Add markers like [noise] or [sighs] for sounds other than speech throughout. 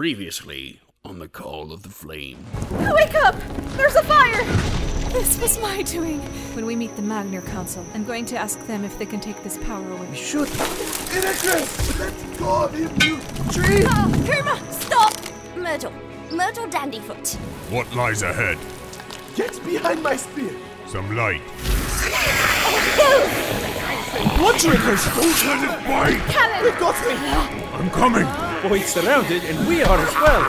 Previously on the Call of the Flame. Wake up! There's a fire! This was my doing. When we meet the Magner Council, I'm going to ask them if they can take this power away. Shoot! Inacre! Let go of him, you tree! Oh, ah, Kurma, stop! Myrtle. Myrtle Dandyfoot. What lies ahead? Get behind my spear! Some light. Oh, Blood drinkers! Don't let it bite! They got me! I'm coming! Boy, it's surrounded, and we are as well.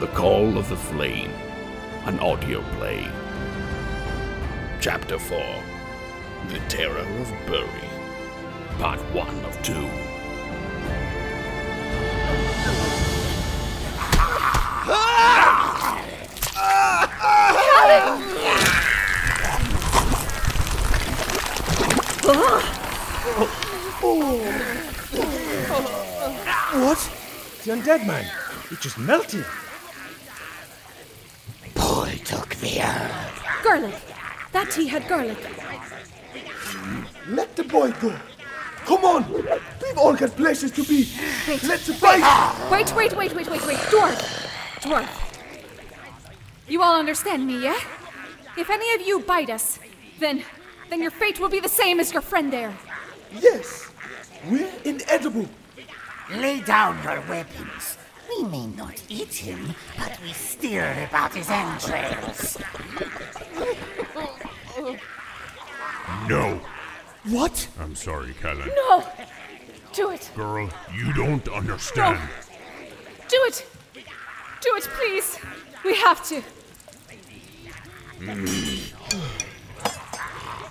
The Call of the Flame, an audio play. Chapter 4 The Terror of Buri, Part 1 of 2. What? The undead man. He just melted. Boy took the herb. Garlic! That tea had garlic. Let the boy go! Come on! We've all got places to be! Wait, Let the bite! Wait, wait, wait, wait, wait, wait. Dwarf! Dwarf. You all understand me, yeah? If any of you bite us, then. Then your fate will be the same as your friend there. Yes! We're inedible! Lay down your weapons. We may not eat him, but we still about his entrails. No! What? I'm sorry, Calan. No! Do it! Girl, you don't understand. No. Do it! Do it, please! We have to. Hmm.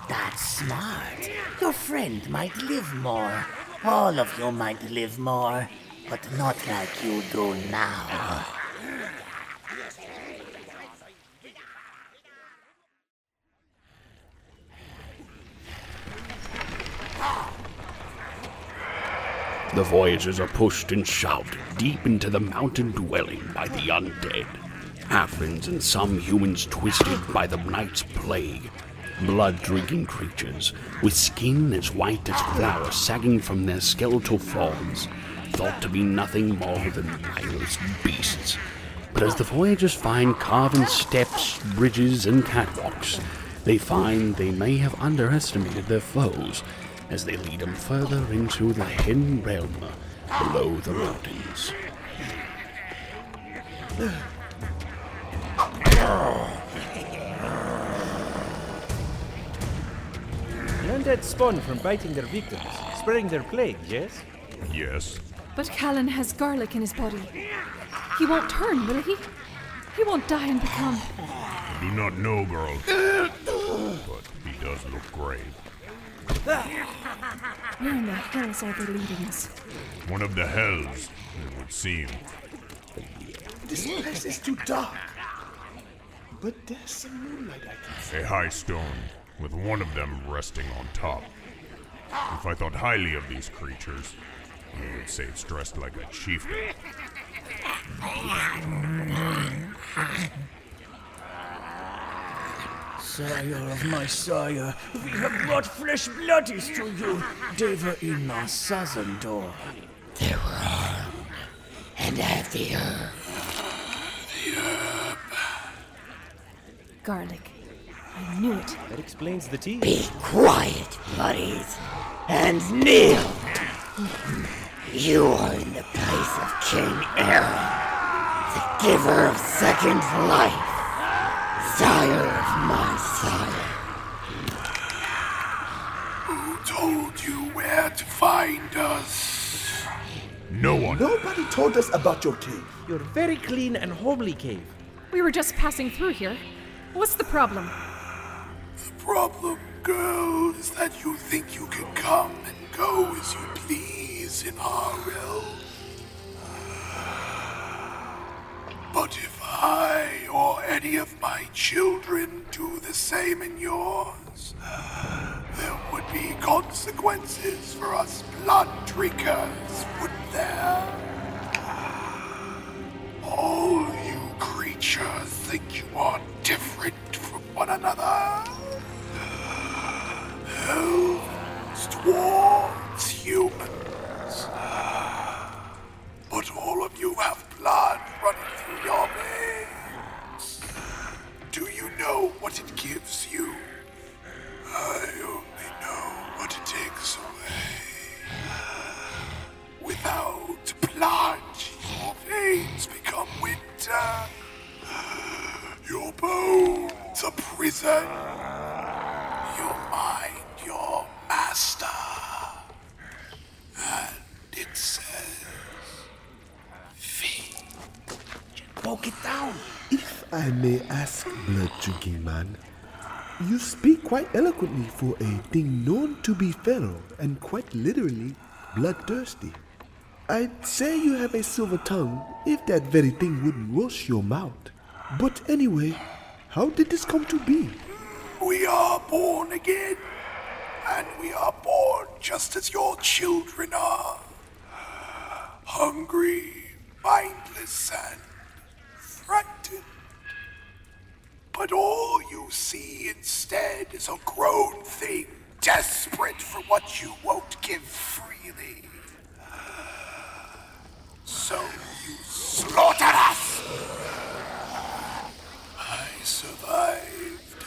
That's smart. Your friend might live more. All of you might live more, but not like you do now. The voyagers are pushed and shoved deep into the mountain dwelling by the undead. Halflings and some humans twisted by the night's plague. Blood drinking creatures with skin as white as flour sagging from their skeletal forms, thought to be nothing more than mindless beasts. But as the voyagers find carven steps, bridges, and catwalks, they find they may have underestimated their foes as they lead them further into the hidden realm below the mountains. Undead spawn from biting their victims, spreading their plague, yes? Yes. But Calan has garlic in his body. He won't turn, will he? He won't die and become. I do not know, girl. but he does look grave. Where in the hells are they leading us? One of the hells, it would seem. This place is too dark. But there's some moonlight I can see. A high stone, with one of them resting on top. If I thought highly of these creatures, you would say it's dressed like a chieftain. Sire of my sire, we have brought fresh bloodies to you, Deva in our southern door. They're wrong. And I have the herb. Garlic. I knew it. That explains the tea. Be quiet, buddies, and kneel. You are in the place of King Aaron, the giver of second life, sire of my sire. Who told you where to find us? No one. Nobody told us about your cave. Your very clean and homely cave. We were just passing through here. What's the problem? Girl, is that you think you can come and go as you please in our realm. But if I or any of my children do the same in yours, there would be consequences for us blood drinkers, wouldn't there? All Poke it down. If I may ask, blood drinking man, you speak quite eloquently for a thing known to be feral and quite literally bloodthirsty. I'd say you have a silver tongue if that very thing wouldn't wash your mouth. But anyway, how did this come to be? We are born again, and we are born just as your children are. Hungry, mindless, and But all you see instead is a grown thing desperate for what you won't give freely. So you slaughter us! I survived.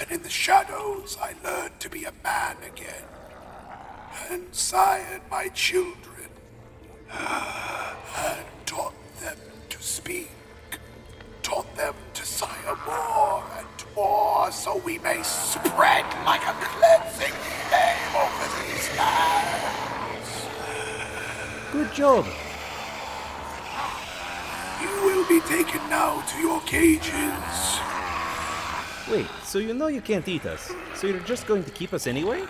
And in the shadows, I learned to be a man again. And sired my children. More so we may spread like a cleansing flame over these lands. Good job. You will be taken now to your cages. Wait, so you know you can't eat us, so you're just going to keep us anyway?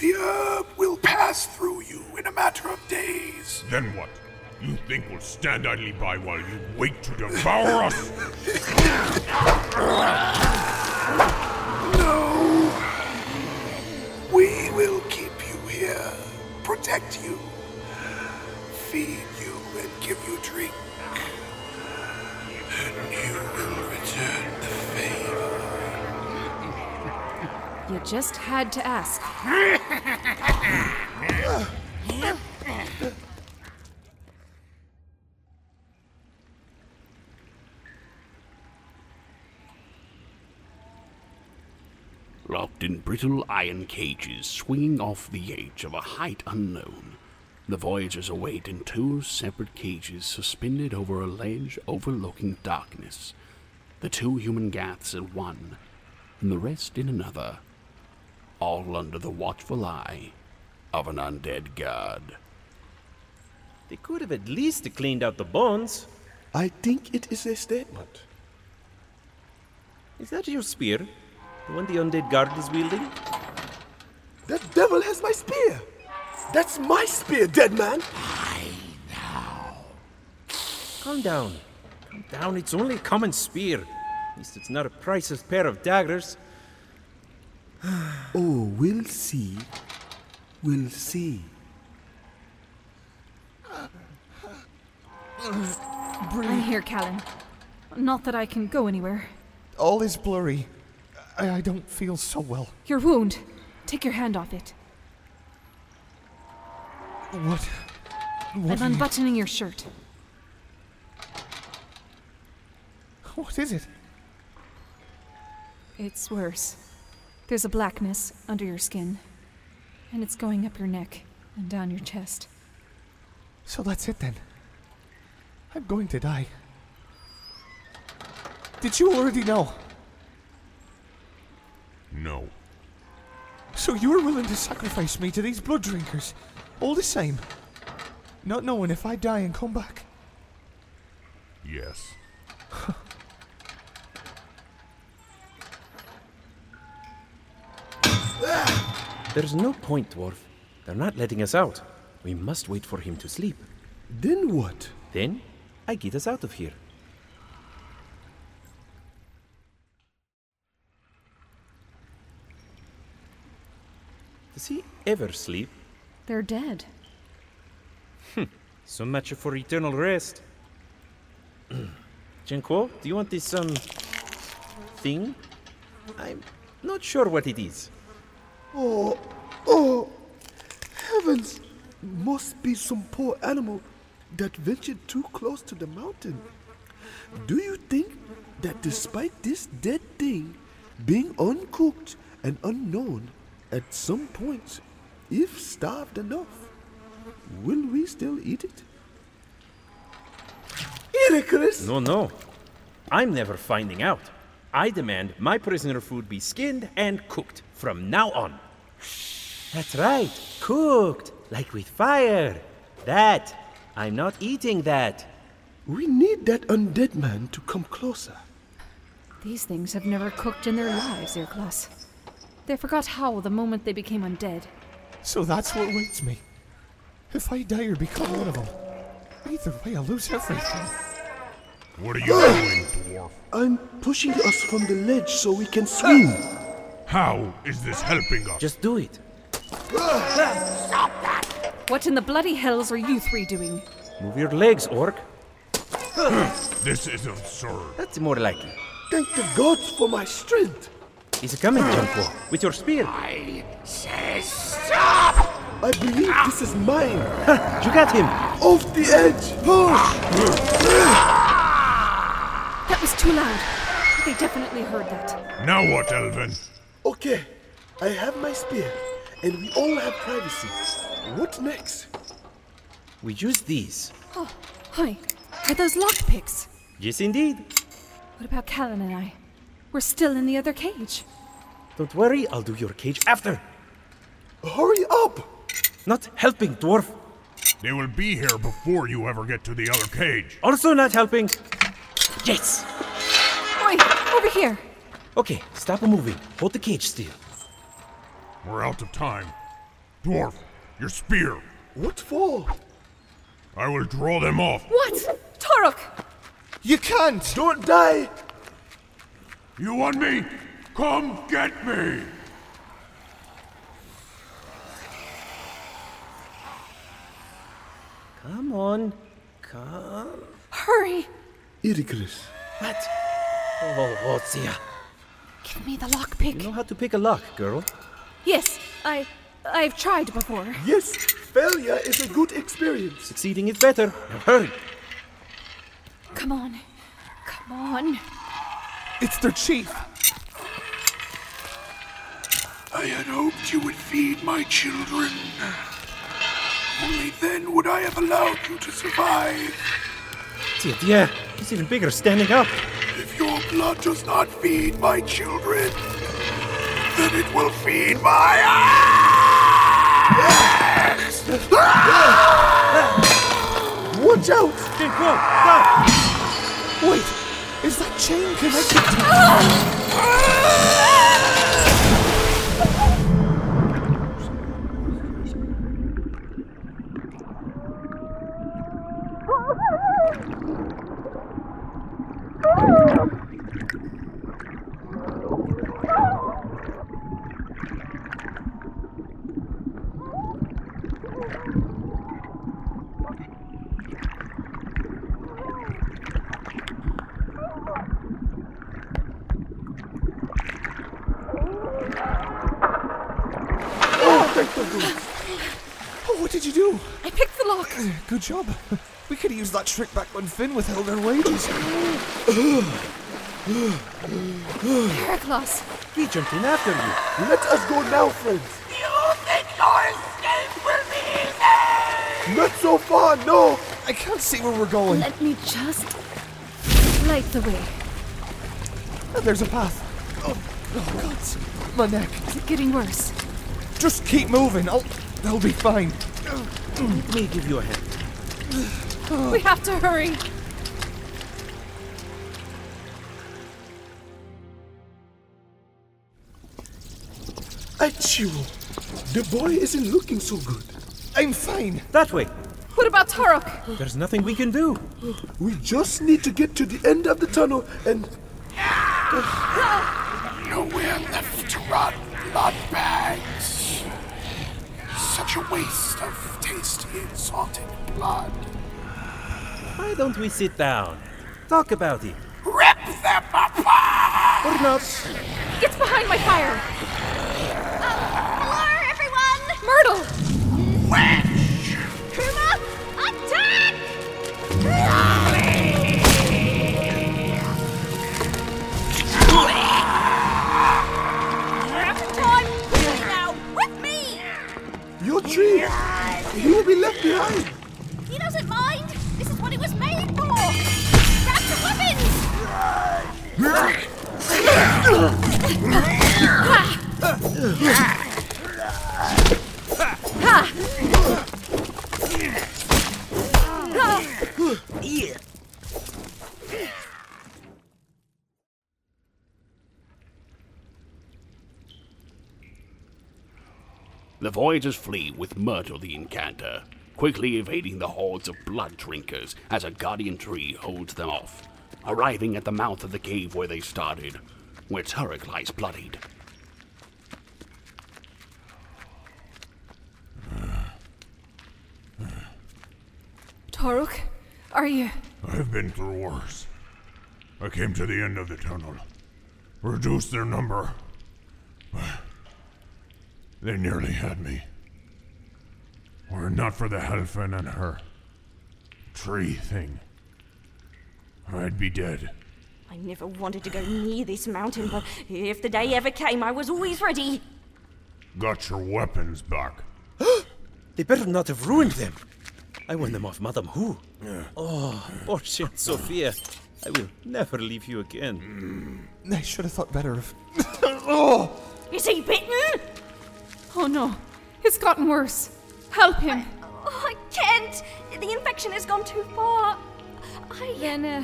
The herb will pass through you in a matter of days. Then what? You think we'll stand idly by while you wait to devour us? [laughs] No. We will keep you here, protect you, feed you, and give you drink. And you will return the favor. You just had to ask. [laughs] Locked in brittle iron cages swinging off the edge of a height unknown, the voyagers await in two separate cages suspended over a ledge overlooking darkness. The two human gaths in one, and the rest in another, all under the watchful eye of an undead god. They could have at least cleaned out the bones. I think it is a statement. Is that your spear? The one the undead guard is wielding? That devil has my spear! That's my spear, dead man! I know. Calm down. Calm down, it's only a common spear. At least it's not a priceless pair of daggers. [sighs] Oh, we'll see. We'll see. I'm here, Calan. Not that I can go anywhere. All is blurry. I, I don't feel so well. Your wound. Take your hand off it. What? What, I'm are you- unbuttoning your shirt. what is it? It's worse. There's a blackness under your skin, and it's going up your neck and down your chest. So that's it then. I'm going to die. Did you already know? No. So you were willing to sacrifice me to these blood drinkers, all the same, not knowing if I die and come back. Yes. [laughs] There's no point, Dwarf. They're not letting us out. We must wait for him to sleep. Then what? Then, I get us out of here. Does he ever sleep? They're dead. So much for eternal rest. [clears throat] Jenquo, do you want this, um, thing? I'm not sure what it is. Oh, Oh, heavens! Must be some poor animal that ventured too close to the mountain. Do you think that despite this dead thing being uncooked and unknown, at some point, if starved enough, will we still eat it? Icarus! No, no. I'm never finding out. I demand my prisoner food be skinned and cooked from now on. That's right, cooked, like with fire. That. I'm not eating that. We need that undead man to come closer. These things have never cooked in their lives, Iriklas. They forgot how the moment they became undead. So that's what awaits me. If I die or become one of them, either way I'll lose everything. What are you doing, dwarf? I'm pushing us from the ledge so we can swing. How is this helping us? Just do it. Stop that! What in the bloody hells are you three doing? Move your legs, orc. This is absurd. That's more like it. Thank the gods for my strength. He's coming, Jenquo, with your spear. I say stop! I believe this is mine. [laughs] You got him. Off the edge. Push. That was too loud. They definitely heard that. Now what, Elvin? Okay, I have my spear, and we all have privacy. What next? We use these. Oh, hi. Are those lockpicks? Yes, indeed. What about Calan and I? We're still in the other cage. Don't worry, I'll do your cage after. Hurry up! Not helping, dwarf. They will be here before you ever get to the other cage. Also not helping. Yes. Oi, over here. Okay, stop moving. Hold the cage still. We're out of time. Dwarf, your spear. What for? I will draw them off. What? Taruk! You can't! Don't die! You want me? Come get me! Come on. Come. Hurry! Icarus. What? Oh, Ozia. Give me the lockpick. You know how to pick a lock, girl. Yes, I. I've tried before. Yes, failure is a good experience. Succeeding is better. Now hurry. Come on. Come on. It's their chief. I had hoped you would feed my children. Only then would I have allowed you to survive. Dude, yeah, he's even bigger standing up. If your blood does not feed my children, then it will feed my ass! Watch out! Stop! Wait, is that chain connected? Oh, thank the gods. Oh, what did you do? I picked the lock. Good job. [laughs] We could have used that trick back when Finn withheld our wages. Heracloss. He jumped in after you. Let us go now, friends. You think your escape will be easy? Not so far, no! I can't see where we're going. Let me just light the way. Oh, There's a path. Oh, oh God, my neck. Is it getting worse? Just keep moving. I'll, I'll be fine. Let me give you a hand. We have to hurry. Achoo! The boy isn't looking so good. I'm fine. That way. What about Taruk? There's nothing we can do. We just need to get to the end of the tunnel and. Nowhere left to run, blood bags a waste of tasty exotic blood. Why don't we sit down? Talk about it. Rip them apart! Or not. Gets behind my fire! Uh, hello, everyone! Myrtle! When? tree. He will be left behind. He doesn't mind. This is what it was made for. Grab the weapons. [laughs] The voyagers flee with Myrtle the Incanter, quickly evading the hordes of blood drinkers as a guardian tree holds them off, arriving at the mouth of the cave where they started, where Taruk lies bloodied. Taruk, are you. I've been through worse. I came to the end of the tunnel. Reduced their number. They nearly had me. Were it not for the Helfen and her tree thing, I'd be dead. I never wanted to go near this mountain, but if the day ever came, I was always ready. Got your weapons back. [gasps] They better not have ruined them. I won them off Madame Who. Oh, poor Saint Sophia. I will never leave you again. Mm. I should have thought better of. oh! Is he bitten? Oh no, it's gotten worse. Help him. Oh, I can't. The infection has gone too far. I. Then, uh,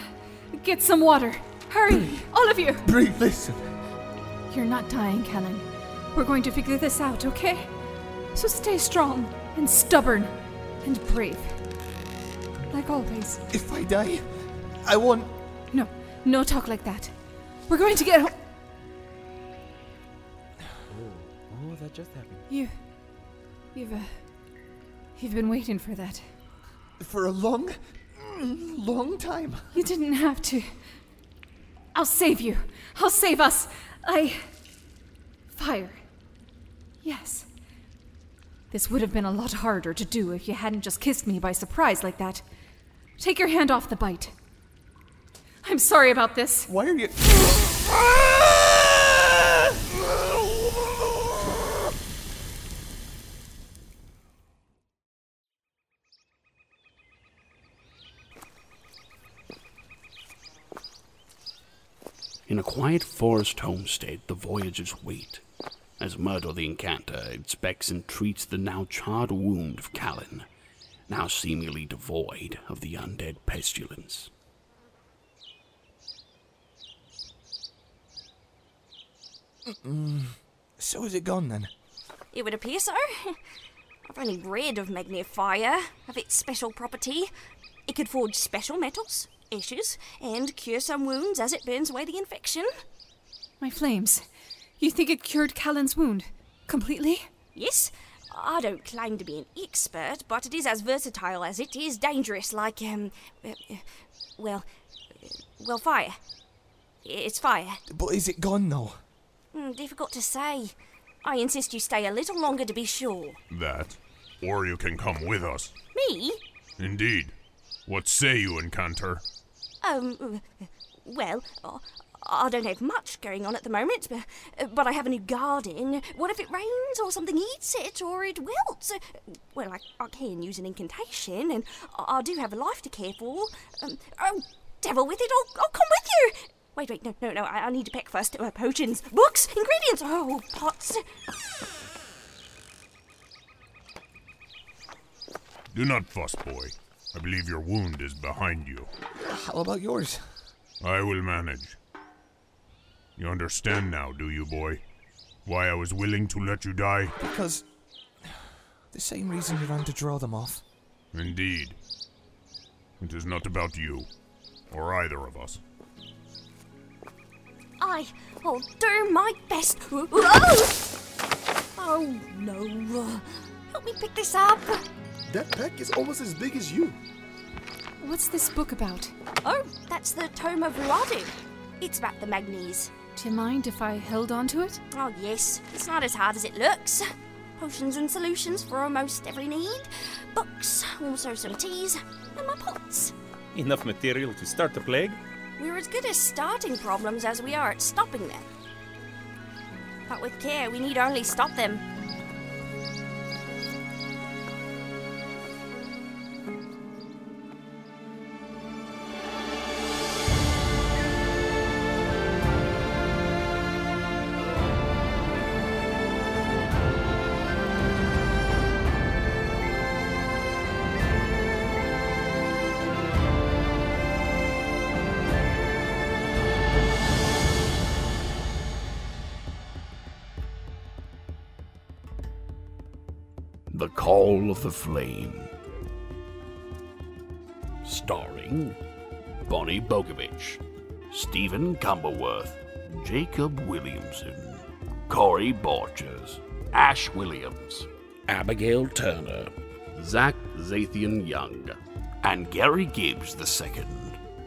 get some water. Hurry, all of you. Breathe, listen. You're not dying, Kellen. We're going to figure this out, okay? So stay strong and stubborn and brave. Like always. If I die, I won't. No, no talk like that. We're going to get home. Just happened. You. You've, uh. You've been waiting for that. For a long, long time. You didn't have to. I'll save you. I'll save us. I. Fire. Yes. This would have been a lot harder to do if you hadn't just kissed me by surprise like that. Take your hand off the bite. I'm sorry about this. Why are you. In a quiet forest homestead, the Voyagers wait, as Myrtle the Incanter inspects and treats the now charred wound of Calan, now seemingly devoid of the undead pestilence. So is it gone then? It would appear so. [laughs] I've only read of Magnifire, of its special property. It could forge special metals, ashes, and cure some wounds as it burns away the infection. My flames. You think it cured Calan's wound? Completely? Yes, I don't claim to be an expert, but it is as versatile as it is dangerous, like, um, uh, uh, well, uh, well, fire. It's fire. But is it gone now? Hmm, difficult to say. I insist you stay a little longer to be sure. That. Or you can come with us. Me? Indeed. What say you, Incanter? Um, well, I don't have much going on at the moment, but, I have a new garden. What if it rains or something eats it or it wilts? Well, I, I can use an incantation, and I, I do have a life to care for. Um, oh, devil with it, I'll, I'll come with you. Wait, wait, no, no, no, I, I need to pack first. Uh, potions, books, ingredients, oh, pots. Do not fuss, boy. I believe your wound is behind you. Ah, How about yours? I will manage. You understand now, do you, boy? Why I was willing to let you die? Because. The same reason you ran to draw them off. Indeed. It is not about you, or either of us. I will do my best. Oh, oh no. Help me pick this up. That pack is almost as big as you. What's this book about? Oh, that's the Tome of Ruadu. It's about the Magnes. Do you mind if I held on to it? Oh, yes. It's not as hard as it looks. Potions and solutions for almost every need. Books, also some teas, and my pots. Enough material to start the plague? We're as good at starting problems as we are at stopping them. But with care, we need only stop them. Of the Flame. Starring Bonnie Bogovich, Stephen Cumberworth, Jacob Williamson, Corey Borchers, Ash Williams, Abigail Turner, Zach Xathien Young, and Garry Gibbs II.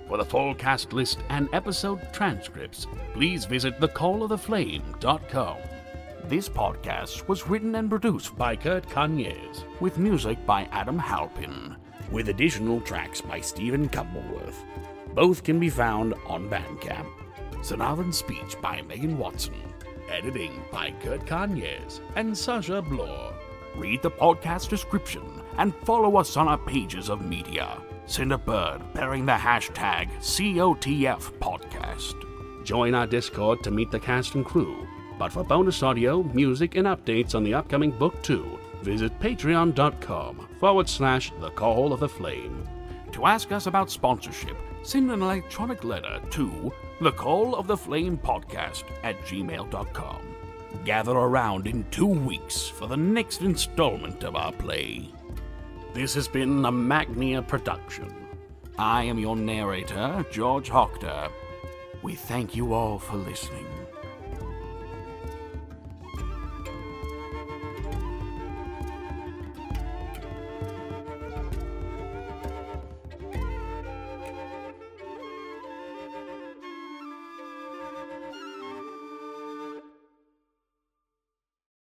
For the full cast list and episode transcripts, please visit thecalloftheflame.com. This podcast was written and produced by Kurt Cañez, with music by Adam Halpin, with additional tracks by Stephen Cumberworth. Both can be found on Bandcamp. Sonoran speech by Megan Watson. Editing by Kurt Cañez and Sasha Blore. Read the podcast description and follow us on our pages of media. Send a bird bearing the hashtag COTF podcast. Join our Discord to meet the cast and crew. But for bonus audio, music, and updates on the upcoming book 2, visit patreon.com forward slash the call of the flame. To ask us about sponsorship, send an electronic letter to the call of the flame podcast at gmail.com. Gather around in two weeks for the next installment of our play. This has been a Magnia production. I am your narrator, George Hoctor. We thank you all for listening.